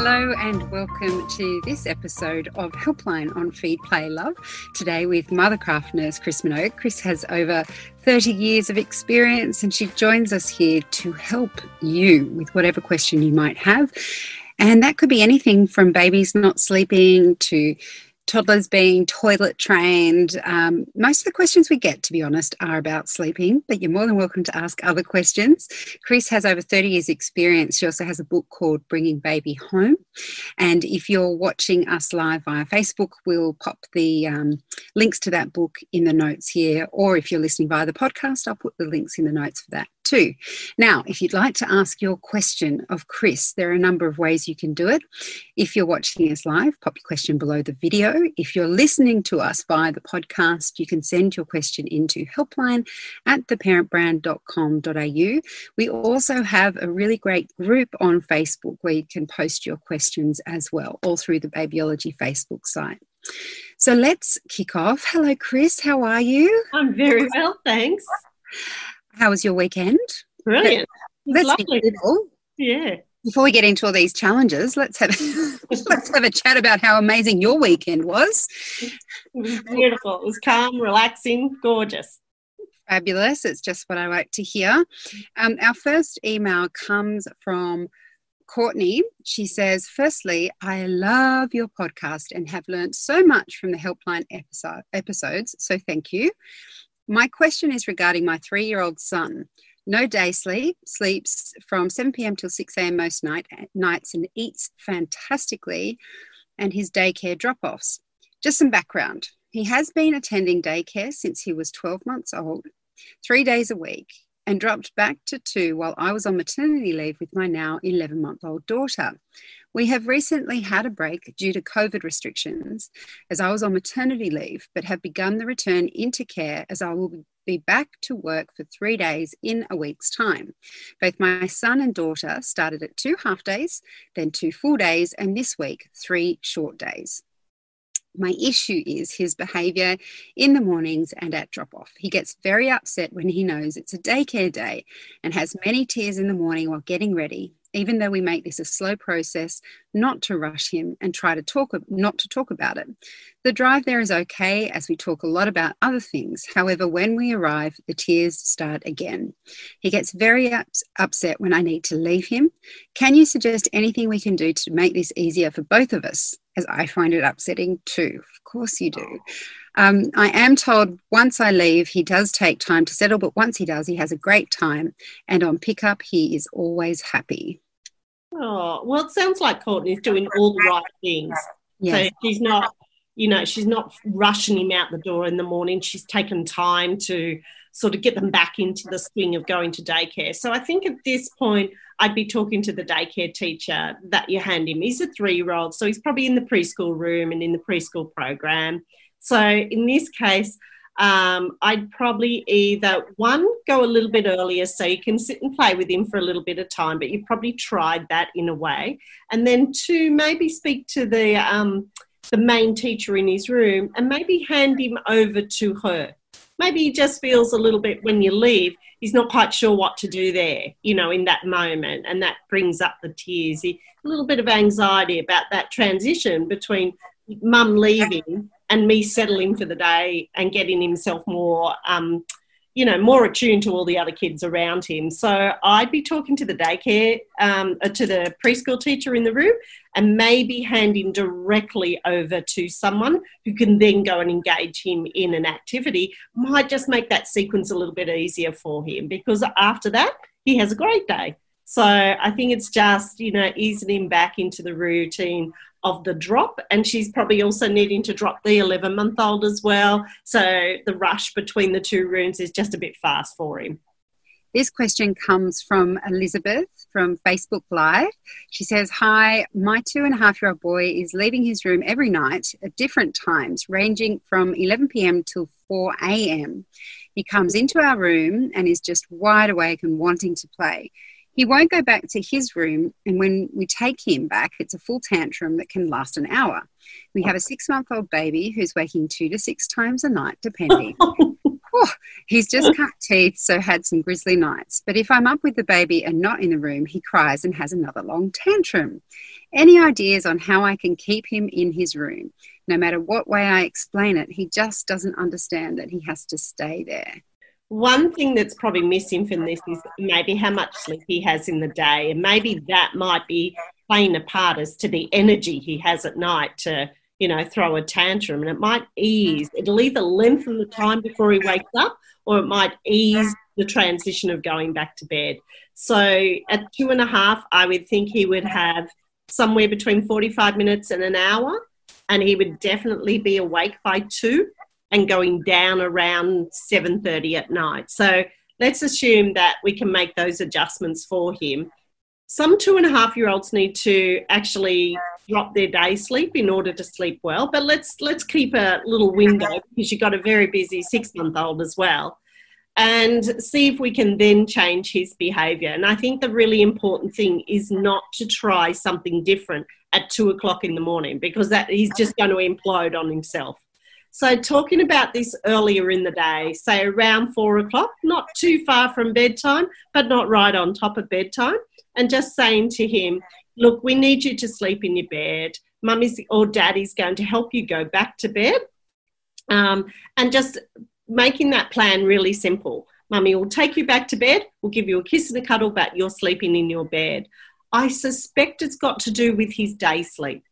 Hello and welcome to this episode of Helpline on Feed Play Love. Today with Mothercraft nurse Chris Minogue. Chris has over 30 years of experience and she joins us here to help you with whatever question you might have. And that could be anything from babies not sleeping to toddlers being toilet trained. Um, most of the questions we get, to be honest, are about sleeping, but you're more than welcome to ask other questions. Chris has over 30 years' experience. She also has a book called Bringing Baby Home. And if you're watching us live via Facebook, we'll pop the um, links to that book in the notes here. Or if you're listening via the podcast, I'll put the links in the notes for that too. Now, if you'd like to ask your question of Chris, there are a number of ways you can do it. If you're watching us live, pop your question below the video. If you're listening to us via the podcast, you can send your question into helpline at theparentbrand.com.au. We also have a really great group on Facebook where you can post your questions as well, all through the Babyology Facebook site. So let's kick off. Hello, Chris. How are you? I'm very well, thanks. How was your weekend? Brilliant. Let's lovely. Yeah. Before we get into all these challenges, let's have let's have a chat about how amazing your weekend was. It was beautiful. It was calm, relaxing, gorgeous. Fabulous. It's just what I like to hear. Um, our first email comes from Courtney. She says, Firstly, I love your podcast and have learned so much from the Helpline episode, episodes, so thank you. My question is regarding my three year old son. No day sleep, sleeps from 7 p.m. till 6 a.m. most night, nights and eats fantastically, and his daycare drop offs. Just some background. He has been attending daycare since he was 12 months old, three days a week, and dropped back to two while I was on maternity leave with my now 11 month old daughter. We have recently had a break due to COVID restrictions as I was on maternity leave, but have begun the return into care as I will be back to work for three days in a week's time. Both my son and daughter started at two half days, then two full days, and this week, three short days. My issue is his behavior in the mornings and at drop off. He gets very upset when he knows it's a daycare day and has many tears in the morning while getting ready, even though we make this a slow process, not to rush him and try to talk, not to talk about it. The drive there is okay as we talk a lot about other things. However, when we arrive, the tears start again. He gets very ups- upset when I need to leave him. Can you suggest anything we can do to make this easier for both of us? As I find it upsetting too. Of course, you do. Oh. Um, I am told once I leave, he does take time to settle, but once he does, he has a great time. And on pickup, he is always happy. Oh, well, it sounds like Courtney's doing all the right things. Yes. So she's not, you know, she's not rushing him out the door in the morning. She's taken time to sort of get them back into the swing of going to daycare. So I think at this point, I'd be talking to the daycare teacher that you hand him. He's a three year old, so he's probably in the preschool room and in the preschool program. So in this case, um, I'd probably either one go a little bit earlier so you can sit and play with him for a little bit of time, but you've probably tried that in a way, and then two maybe speak to the um, the main teacher in his room and maybe hand him over to her. Maybe he just feels a little bit when you leave, he's not quite sure what to do there, you know, in that moment, and that brings up the tears. He, a little bit of anxiety about that transition between mum leaving and me settle settling for the day and getting himself more, um, you know, more attuned to all the other kids around him. So I'd be talking to the daycare, um, uh, to the preschool teacher in the room, and maybe hand him directly over to someone who can then go and engage him in an activity. Might just make that sequence a little bit easier for him because after that, he has a great day. So I think it's just, you know, easing him back into the routine of the drop. And she's probably also needing to drop the 11 month old as well. So the rush between the two rooms is just a bit fast for him. This question comes from Elizabeth from Facebook Live. She says, Hi, my two and a half year old boy is leaving his room every night at different times, ranging from 11 pm till 4 am. He comes into our room and is just wide awake and wanting to play. He won't go back to his room, and when we take him back, it's a full tantrum that can last an hour. We have a six month old baby who's waking two to six times a night, depending. Oh, he's just cut teeth, so had some grisly nights. But if I'm up with the baby and not in the room, he cries and has another long tantrum. Any ideas on how I can keep him in his room? No matter what way I explain it, he just doesn't understand that he has to stay there. One thing that's probably missing from this is maybe how much sleep he has in the day, and maybe that might be playing a part as to the energy he has at night to you know, throw a tantrum and it might ease, it'll either lengthen the time before he wakes up or it might ease the transition of going back to bed. So at two and a half, I would think he would have somewhere between 45 minutes and an hour and he would definitely be awake by two and going down around 7.30 at night. So let's assume that we can make those adjustments for him. Some two and a half year olds need to actually drop their day sleep in order to sleep well. But let's let's keep a little window uh-huh. because you've got a very busy six month old as well, and see if we can then change his behaviour. And I think the really important thing is not to try something different at two o'clock in the morning because that he's just going to implode on himself. So, talking about this earlier in the day, say around four o'clock, not too far from bedtime, but not right on top of bedtime, and just saying to him, look, we need you to sleep in your bed. Mummy's or daddy's going to help you go back to bed. Um, and just making that plan really simple. Mummy will take you back to bed, we'll give you a kiss and a cuddle, but you're sleeping in your bed. I suspect it's got to do with his day sleep.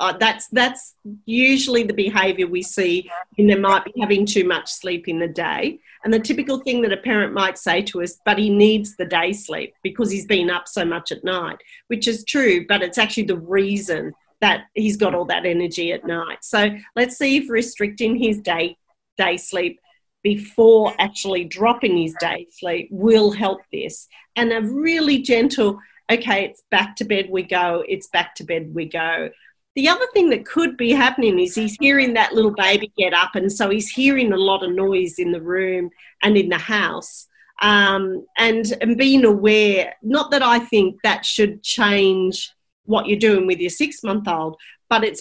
Uh, that's that's usually the behaviour we see when they might be having too much sleep in the day. And the typical thing that a parent might say to us, but he needs the day sleep because he's been up so much at night, which is true, but it's actually the reason that he's got all that energy at night. So let's see if restricting his day day sleep before actually dropping his day sleep will help this. And a really gentle, okay, it's back to bed we go, it's back to bed we go. The other thing that could be happening is he's hearing that little baby get up, and so he's hearing a lot of noise in the room and in the house. Um, and and being aware, not that I think that should change what you're doing with your six month old, but it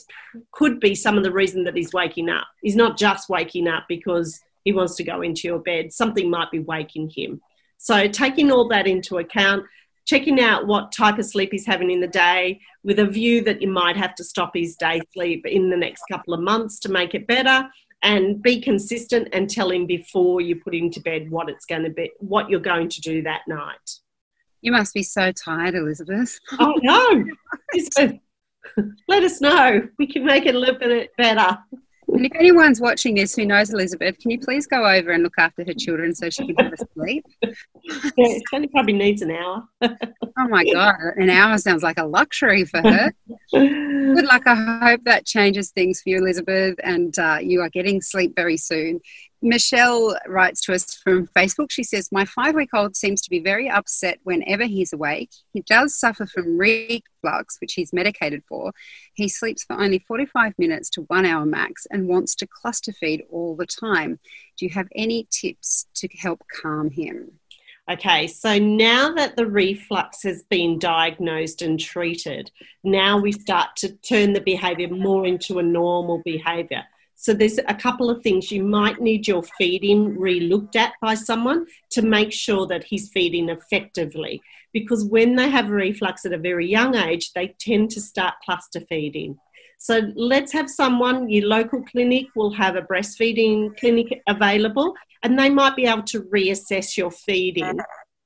could be some of the reason that he's waking up. He's not just waking up because he wants to go into your bed. Something might be waking him. So taking all that into account, checking out what type of sleep he's having in the day with a view that you might have to stop his day sleep in the next couple of months to make it better and be consistent and tell him before you put him to bed what it's going to be what you're going to do that night. You must be so tired elizabeth. Oh no let us know. We can make it a little bit better and if anyone's watching this who knows Elizabeth, can you please go over and look after her children so she can have a sleep? Yeah, she probably needs an hour. oh my God, an hour sounds like a luxury for her. Good luck. I hope that changes things for you, Elizabeth, and uh, you are getting sleep very soon. Michelle writes to us from Facebook. She says, My five week old seems to be very upset whenever he's awake. He does suffer from reflux, which he's medicated for. He sleeps for only 45 minutes to one hour max and wants to cluster feed all the time. Do you have any tips to help calm him? Okay, so now that the reflux has been diagnosed and treated, now we start to turn the behavior more into a normal behavior. So there's a couple of things you might need your feeding re-looked at by someone to make sure that he's feeding effectively. Because when they have reflux at a very young age, they tend to start cluster feeding. So let's have someone, your local clinic will have a breastfeeding clinic available, and they might be able to reassess your feeding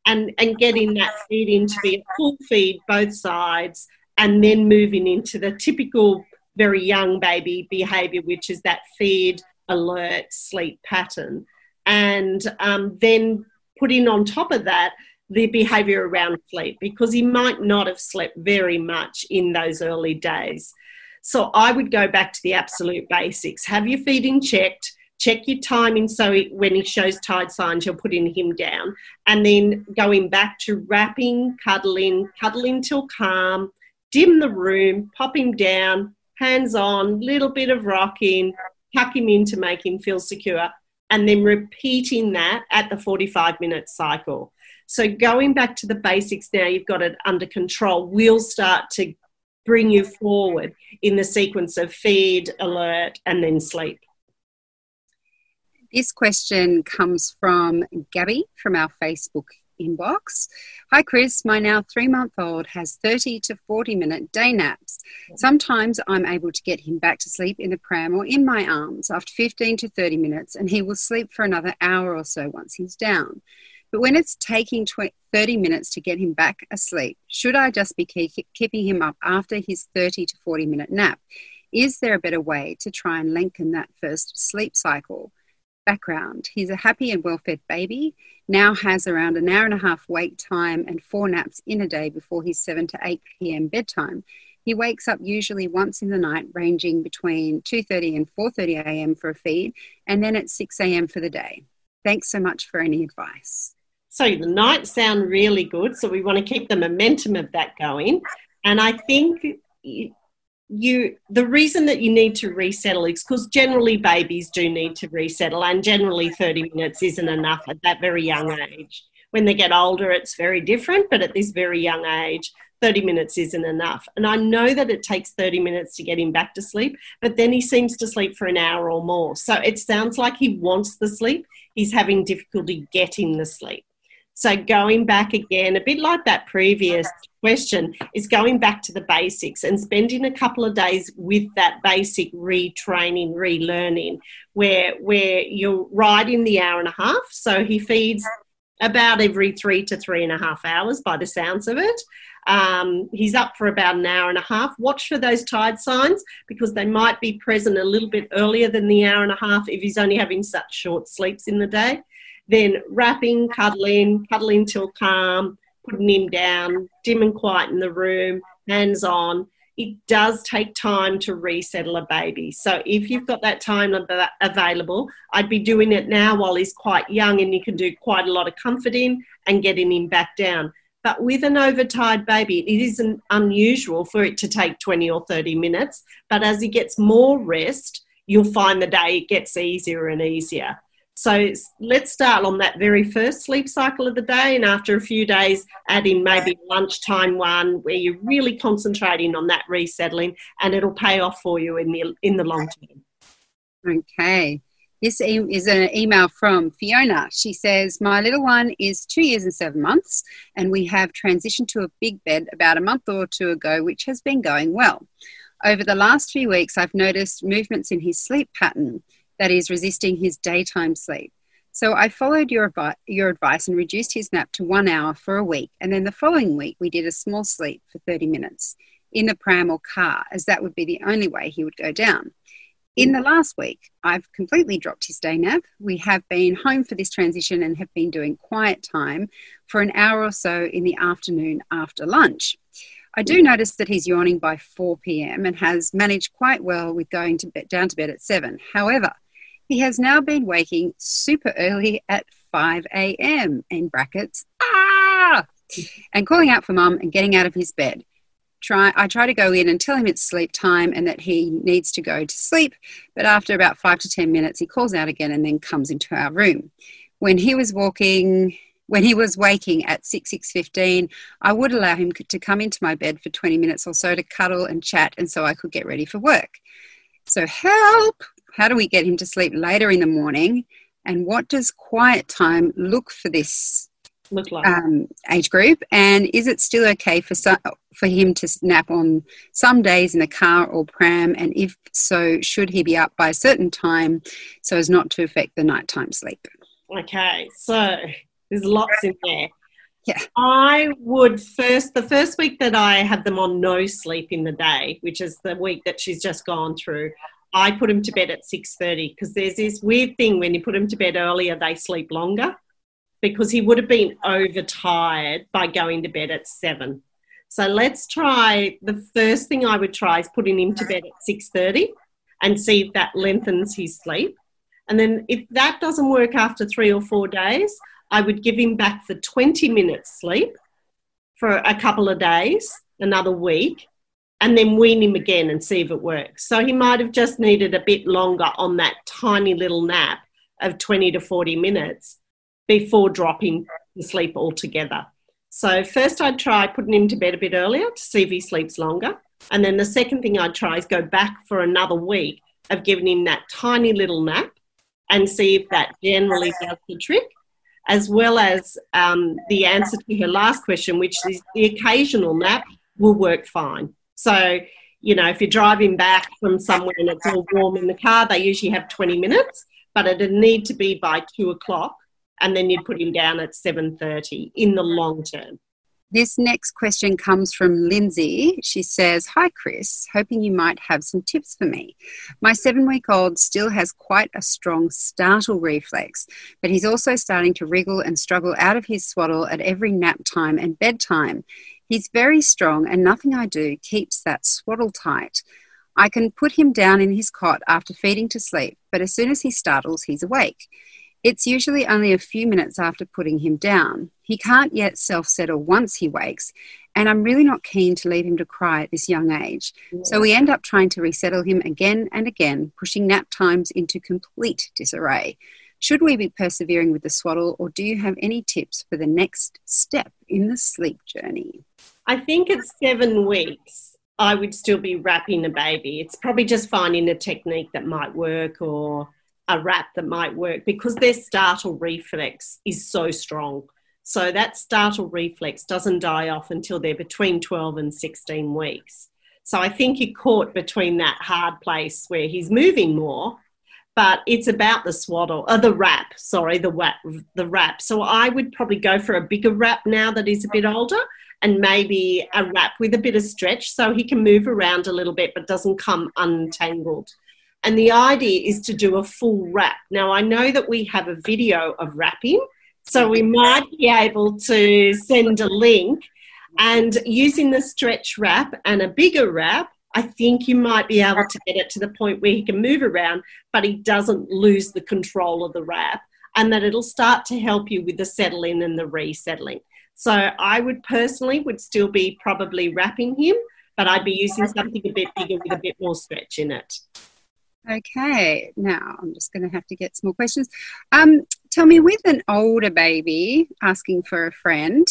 and, and getting that feeding to be a full feed both sides, and then moving into the typical very young baby behavior, which is that feed, alert, sleep pattern. And um, then putting on top of that the behavior around sleep because he might not have slept very much in those early days. So I would go back to the absolute basics. Have your feeding checked. Check your timing so he, when he shows tired signs, you're putting him down. And then going back to wrapping, cuddling, cuddling till calm, dim the room, pop him down, hands on, little bit of rocking, tuck him in to make him feel secure, and then repeating that at the 45 minute cycle. So, going back to the basics now, you've got it under control, we'll start to bring you forward in the sequence of feed, alert, and then sleep. This question comes from Gabby from our Facebook inbox. Hi, Chris. My now three month old has 30 to 40 minute day naps. Sometimes I'm able to get him back to sleep in the pram or in my arms after 15 to 30 minutes, and he will sleep for another hour or so once he's down. But when it's taking 20, 30 minutes to get him back asleep, should I just be keep, keeping him up after his 30 to 40 minute nap? Is there a better way to try and lengthen that first sleep cycle? Background He's a happy and well fed baby, now has around an hour and a half wake time and four naps in a day before his 7 to 8 p.m. bedtime. He wakes up usually once in the night, ranging between 2:30 and 4:30 a.m. for a feed, and then at 6 a.m. for the day. Thanks so much for any advice. So the nights sound really good. So we want to keep the momentum of that going. And I think you the reason that you need to resettle is because generally babies do need to resettle and generally 30 minutes isn't enough at that very young age. When they get older it's very different but at this very young age 30 minutes isn't enough. And i know that it takes 30 minutes to get him back to sleep but then he seems to sleep for an hour or more. So it sounds like he wants the sleep. He's having difficulty getting the sleep so going back again, a bit like that previous question, is going back to the basics and spending a couple of days with that basic retraining, relearning, where where you're right in the hour and a half. So he feeds about every three to three and a half hours by the sounds of it. Um, he's up for about an hour and a half. Watch for those tired signs because they might be present a little bit earlier than the hour and a half if he's only having such short sleeps in the day then wrapping, cuddling, cuddling till calm, putting him down, dim and quiet in the room, hands on. It does take time to resettle a baby. So if you've got that time available, I'd be doing it now while he's quite young and you can do quite a lot of comforting and getting him back down. But with an overtired baby, it isn't unusual for it to take 20 or 30 minutes. But as he gets more rest, you'll find the day it gets easier and easier. So let's start on that very first sleep cycle of the day, and after a few days, add in maybe lunchtime one where you're really concentrating on that resettling, and it'll pay off for you in the in the long term. Okay. This is an email from Fiona. She says, My little one is two years and seven months, and we have transitioned to a big bed about a month or two ago, which has been going well. Over the last few weeks, I've noticed movements in his sleep pattern that is resisting his daytime sleep. So I followed your, your advice and reduced his nap to one hour for a week. And then the following week, we did a small sleep for 30 minutes in the pram or car, as that would be the only way he would go down. In the last week, I've completely dropped his day nap. We have been home for this transition and have been doing quiet time for an hour or so in the afternoon after lunch. I do notice that he's yawning by 4 p.m. and has managed quite well with going to bed, down to bed at 7. However, he has now been waking super early at 5 a.m. in brackets, ah, and calling out for mum and getting out of his bed. Try, I try to go in and tell him it's sleep time and that he needs to go to sleep, but after about five to 10 minutes, he calls out again and then comes into our room. When he was walking, when he was waking at 6 6.15 i would allow him to come into my bed for 20 minutes or so to cuddle and chat and so i could get ready for work so help how do we get him to sleep later in the morning? And what does quiet time look for this look like um, age group? And is it still okay for some, for him to nap on some days in the car or pram? And if so, should he be up by a certain time so as not to affect the nighttime sleep? Okay, so there's lots in there. Yeah. I would first, the first week that I had them on no sleep in the day, which is the week that she's just gone through, I put them to bed at 6.30 because there's this weird thing when you put them to bed earlier, they sleep longer because he would have been overtired by going to bed at 7. So let's try, the first thing I would try is putting him to bed at 6.30 and see if that lengthens his sleep. And then if that doesn't work after three or four days, I would give him back the 20 minutes sleep for a couple of days, another week, and then wean him again and see if it works. So he might have just needed a bit longer on that tiny little nap of 20 to 40 minutes before dropping to sleep altogether. So first I'd try putting him to bed a bit earlier to see if he sleeps longer. And then the second thing I'd try is go back for another week of giving him that tiny little nap and see if that generally does the trick, as well as um, the answer to her last question, which is the occasional nap will work fine. So, you know, if you're driving back from somewhere and it's all warm in the car, they usually have 20 minutes, but it'd need to be by two o'clock, and then you'd put him down at 7:30 in the long term. This next question comes from Lindsay. She says, Hi, Chris. Hoping you might have some tips for me. My seven week old still has quite a strong startle reflex, but he's also starting to wriggle and struggle out of his swaddle at every nap time and bedtime. He's very strong, and nothing I do keeps that swaddle tight. I can put him down in his cot after feeding to sleep, but as soon as he startles, he's awake. It's usually only a few minutes after putting him down. He can't yet self settle once he wakes, and I'm really not keen to leave him to cry at this young age. So we end up trying to resettle him again and again, pushing nap times into complete disarray. Should we be persevering with the swaddle, or do you have any tips for the next step in the sleep journey? I think at seven weeks, I would still be wrapping a baby. It's probably just finding a technique that might work or a wrap that might work because their startle reflex is so strong. So that startle reflex doesn't die off until they're between 12 and 16 weeks. So I think you're caught between that hard place where he's moving more, but it's about the swaddle, or uh, the wrap, sorry, the wrap, the wrap. So I would probably go for a bigger wrap now that he's a bit older and maybe a wrap with a bit of stretch so he can move around a little bit but doesn't come untangled. And the idea is to do a full wrap. Now, I know that we have a video of wrapping, so we might be able to send a link. And using the stretch wrap and a bigger wrap, I think you might be able to get it to the point where he can move around, but he doesn't lose the control of the wrap, and that it'll start to help you with the settling and the resettling. So I would personally would still be probably wrapping him, but I'd be using something a bit bigger with a bit more stretch in it. Okay, now I'm just going to have to get some more questions. Um, tell me, with an older baby asking for a friend,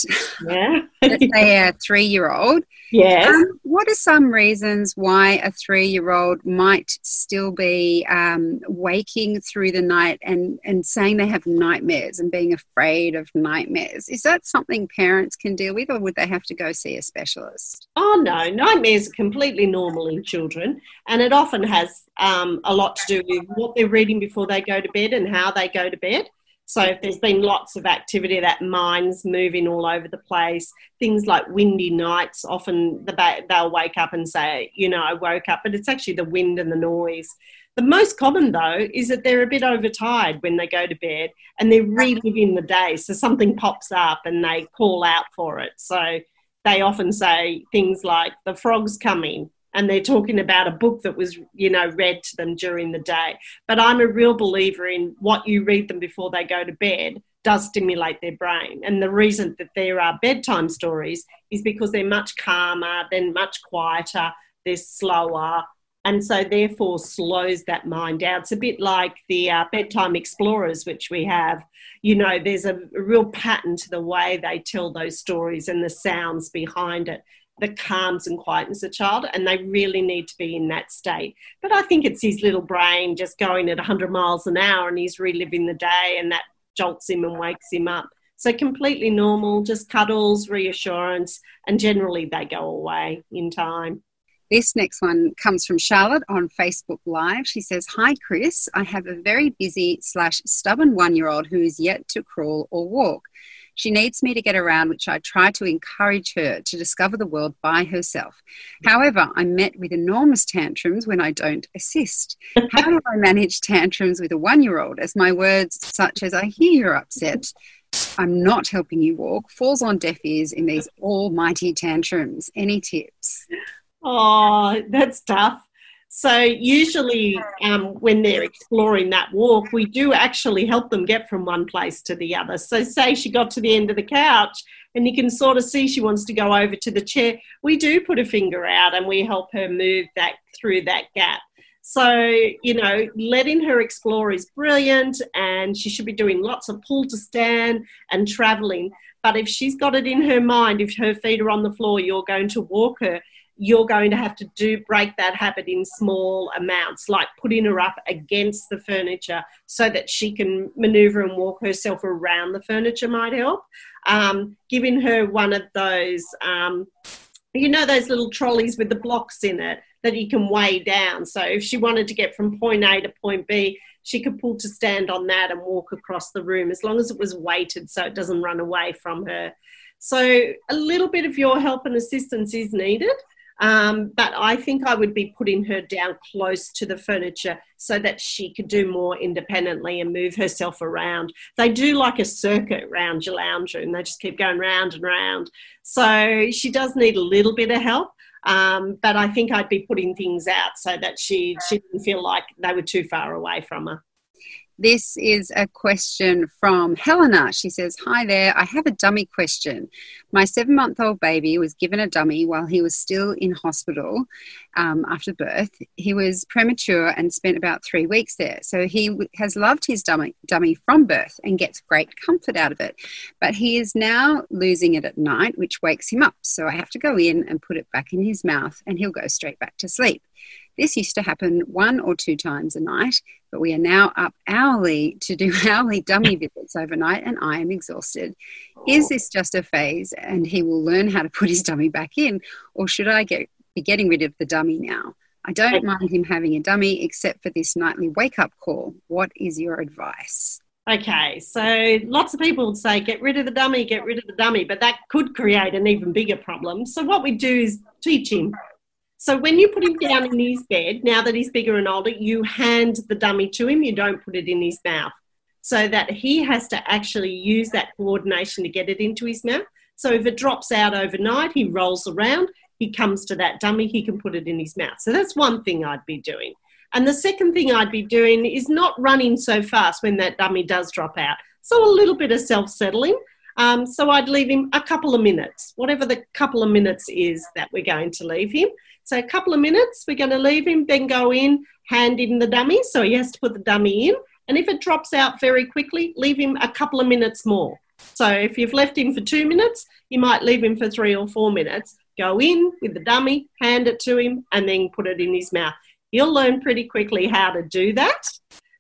yeah, let's say a three-year-old, yes, um, what are some reasons why a three-year-old might still be um, waking through the night and and saying they have nightmares and being afraid of nightmares? Is that something parents can deal with, or would they have to go see a specialist? Oh no, nightmares are completely normal in children, and it often has um, a lot to do with what they're reading before they go to bed and how they go to bed. So if there's been lots of activity, that mind's moving all over the place. Things like windy nights, often the ba- they'll wake up and say, you know, I woke up, but it's actually the wind and the noise. The most common though is that they're a bit overtired when they go to bed and they're reliving the day. So something pops up and they call out for it. So they often say things like, the frog's coming, and they're talking about a book that was you know read to them during the day. But i'm a real believer in what you read them before they go to bed does stimulate their brain. And the reason that there are bedtime stories is because they're much calmer they're much quieter they're slower and so therefore slows that mind down. It's a bit like the uh, bedtime explorers which we have. You know there's a, a real pattern to the way they tell those stories and the sounds behind it that calms and quietens a child, and they really need to be in that state. But I think it's his little brain just going at 100 miles an hour and he's reliving the day, and that jolts him and wakes him up. So, completely normal, just cuddles, reassurance, and generally they go away in time. This next one comes from Charlotte on Facebook Live. She says, Hi, Chris. I have a very busy slash stubborn one year old who is yet to crawl or walk. She needs me to get around, which I try to encourage her to discover the world by herself. However, I'm met with enormous tantrums when I don't assist. How do I manage tantrums with a one year old as my words, such as I hear you're upset, I'm not helping you walk, falls on deaf ears in these almighty tantrums? Any tips? Oh, that's tough. So usually, um, when they're exploring that walk, we do actually help them get from one place to the other. So, say she got to the end of the couch, and you can sort of see she wants to go over to the chair. We do put a finger out, and we help her move that through that gap. So, you know, letting her explore is brilliant, and she should be doing lots of pull to stand and traveling. But if she's got it in her mind, if her feet are on the floor, you're going to walk her, you're going to have to do break that habit in small amounts, like putting her up against the furniture so that she can maneuver and walk herself around the furniture might help. Um, giving her one of those, um, you know, those little trolleys with the blocks in it that you can weigh down. So if she wanted to get from point A to point B, she could pull to stand on that and walk across the room as long as it was weighted so it doesn't run away from her. So a little bit of your help and assistance is needed. Um, but I think I would be putting her down close to the furniture so that she could do more independently and move herself around. They do like a circuit around your lounge room, they just keep going round and round. So she does need a little bit of help. Um, but I think I'd be putting things out so that she she didn't feel like they were too far away from her. This is a question from Helena. She says, Hi there, I have a dummy question. My seven month old baby was given a dummy while he was still in hospital um, after birth. He was premature and spent about three weeks there. So he has loved his dummy, dummy from birth and gets great comfort out of it. But he is now losing it at night, which wakes him up. So I have to go in and put it back in his mouth and he'll go straight back to sleep. This used to happen one or two times a night, but we are now up hourly to do hourly dummy visits overnight, and I am exhausted. Is this just a phase and he will learn how to put his dummy back in, or should I get, be getting rid of the dummy now? I don't mind him having a dummy except for this nightly wake up call. What is your advice? Okay, so lots of people would say, get rid of the dummy, get rid of the dummy, but that could create an even bigger problem. So, what we do is teach him so when you put him down in his bed, now that he's bigger and older, you hand the dummy to him, you don't put it in his mouth. So that he has to actually use that coordination to get it into his mouth. So if it drops out overnight, he rolls around, he comes to that dummy, he can put it in his mouth. So that's one thing I'd be doing. And the second thing I'd be doing is not running so fast when that dummy does drop out. So a little bit of self settling. Um, so I'd leave him a couple of minutes, whatever the couple of minutes is that we're going to leave him. So a couple of minutes, we're going to leave him, then go in, hand in the dummy. So he has to put the dummy in. And if it drops out very quickly, leave him a couple of minutes more. So if you've left him for two minutes, you might leave him for three or four minutes. Go in with the dummy, hand it to him, and then put it in his mouth. He'll learn pretty quickly how to do that.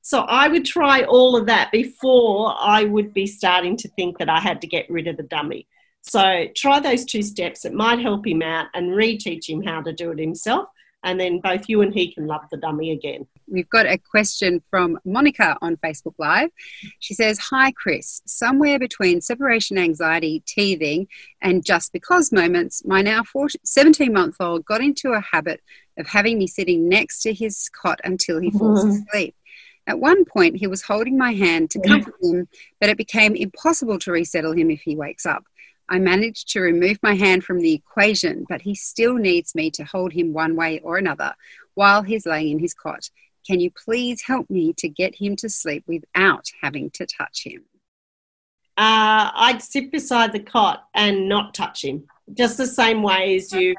So I would try all of that before I would be starting to think that I had to get rid of the dummy. So try those two steps. It might help him out and reteach him how to do it himself. And then both you and he can love the dummy again. We've got a question from Monica on Facebook Live. She says, Hi, Chris. Somewhere between separation anxiety, teething, and just because moments, my now 17 month old got into a habit of having me sitting next to his cot until he falls mm-hmm. asleep. At one point, he was holding my hand to comfort him, but it became impossible to resettle him if he wakes up. I managed to remove my hand from the equation, but he still needs me to hold him one way or another while he's laying in his cot. Can you please help me to get him to sleep without having to touch him? Uh, I'd sit beside the cot and not touch him, just the same way as you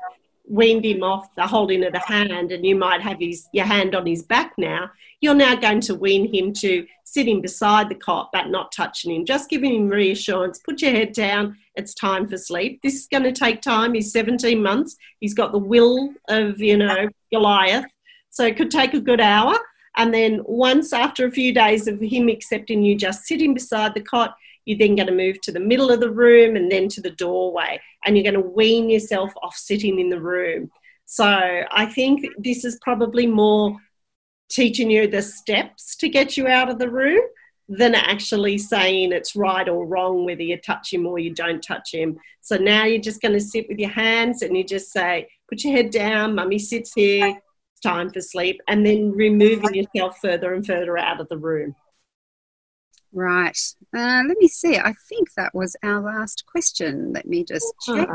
weaned him off the holding of the hand, and you might have his your hand on his back now. You're now going to wean him to sitting beside the cot but not touching him, just giving him reassurance. Put your head down. It's time for sleep. This is going to take time. He's 17 months. He's got the will of, you know, Goliath. So it could take a good hour. And then once after a few days of him accepting you just sitting beside the cot, you're then going to move to the middle of the room and then to the doorway. And you're going to wean yourself off sitting in the room. So I think this is probably more teaching you the steps to get you out of the room than actually saying it's right or wrong whether you touch him or you don't touch him. So now you're just going to sit with your hands and you just say, put your head down, mummy sits here, it's time for sleep, and then removing yourself further and further out of the room. Right. Uh, let me see. I think that was our last question. Let me just check.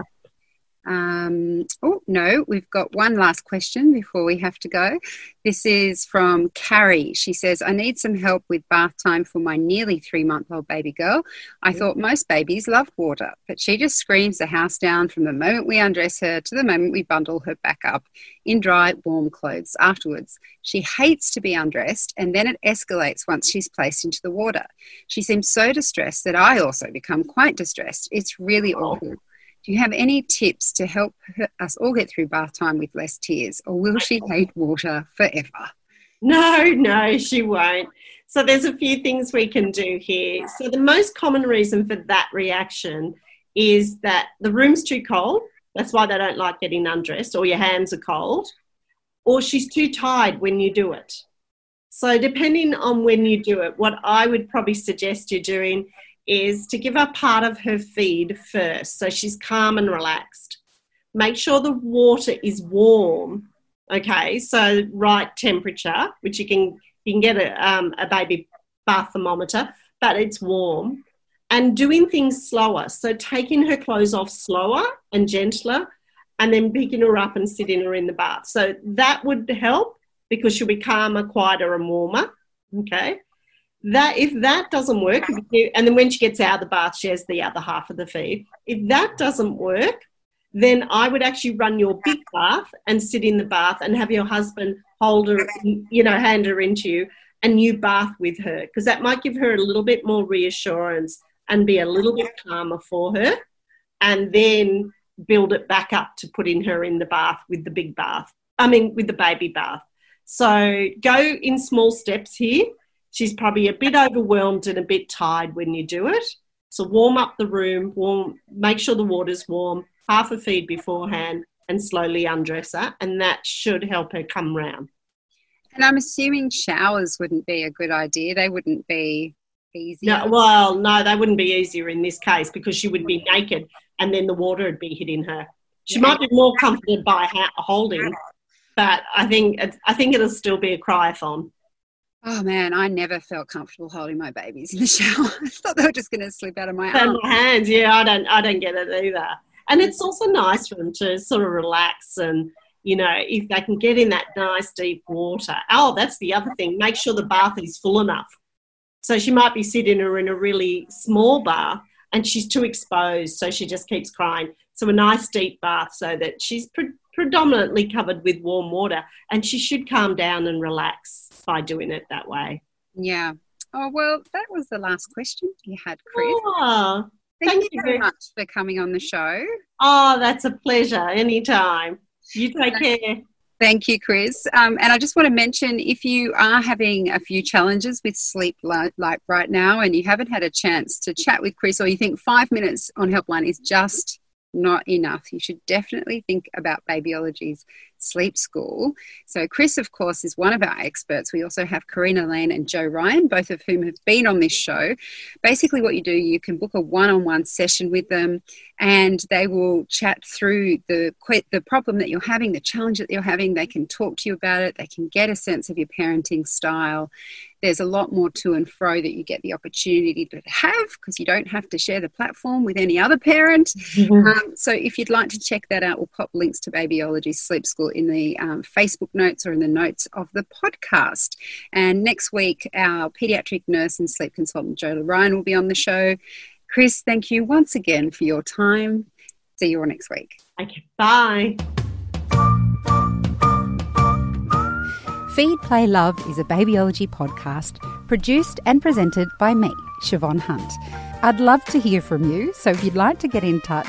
Um, oh, no, we've got one last question before we have to go. This is from Carrie. She says, I need some help with bath time for my nearly three month old baby girl. I thought most babies love water, but she just screams the house down from the moment we undress her to the moment we bundle her back up in dry, warm clothes afterwards. She hates to be undressed, and then it escalates once she's placed into the water. She seems so distressed that I also become quite distressed. It's really awful. Do you have any tips to help us all get through bath time with less tears, or will she hate water forever? No, no, she won't. So there's a few things we can do here. So the most common reason for that reaction is that the room's too cold. That's why they don't like getting undressed, or your hands are cold, or she's too tired when you do it. So, depending on when you do it, what I would probably suggest you doing is to give her part of her feed first so she's calm and relaxed. Make sure the water is warm, okay, so right temperature, which you can you can get a, um, a baby bath thermometer, but it's warm. And doing things slower, so taking her clothes off slower and gentler, and then picking her up and sitting her in the bath. So that would help because she'll be calmer, quieter, and warmer. Okay that if that doesn't work and then when she gets out of the bath she has the other half of the feed. If that doesn't work then i would actually run your big bath and sit in the bath and have your husband hold her you know hand her into you and you bath with her because that might give her a little bit more reassurance and be a little bit calmer for her and then build it back up to putting her in the bath with the big bath i mean with the baby bath. So go in small steps here she's probably a bit overwhelmed and a bit tired when you do it. So warm up the room, warm, make sure the water's warm, half a feed beforehand, and slowly undress her, and that should help her come round. And I'm assuming showers wouldn't be a good idea. They wouldn't be easy. No, well, no, they wouldn't be easier in this case because she would be naked, and then the water would be hitting her. She yeah. might be more comforted by holding, but I think I think it'll still be a cryathon. Oh man, I never felt comfortable holding my babies in the shower. I thought they were just going to slip out of my arms. My hands, yeah, I don't, I don't get it either. And it's also nice for them to sort of relax and, you know, if they can get in that nice deep water. Oh, that's the other thing. Make sure the bath is full enough. So she might be sitting her in a really small bath and she's too exposed, so she just keeps crying. So a nice deep bath so that she's pre- predominantly covered with warm water and she should calm down and relax by doing it that way. Yeah. Oh, well, that was the last question you had, Chris. Oh, thank, thank you very much for coming on the show. Oh, that's a pleasure. Anytime. You take care. Thank you, Chris. Um, and I just want to mention if you are having a few challenges with sleep like, like right now and you haven't had a chance to chat with Chris or you think five minutes on Helpline is just not enough. You should definitely think about Babyology's sleep school. So, Chris, of course, is one of our experts. We also have Karina Lane and Joe Ryan, both of whom have been on this show. Basically, what you do, you can book a one on one session with them and they will chat through the, the problem that you're having, the challenge that you're having. They can talk to you about it, they can get a sense of your parenting style. There's a lot more to and fro that you get the opportunity to have because you don't have to share the platform with any other parent. Mm-hmm. Um, so, if you'd like to check that out, we'll pop links to Babyology Sleep School in the um, Facebook notes or in the notes of the podcast. And next week, our pediatric nurse and sleep consultant, Joe Ryan, will be on the show. Chris, thank you once again for your time. See you all next week. Okay, bye. Feed, Play, Love is a babyology podcast produced and presented by me, Siobhan Hunt. I'd love to hear from you, so if you'd like to get in touch,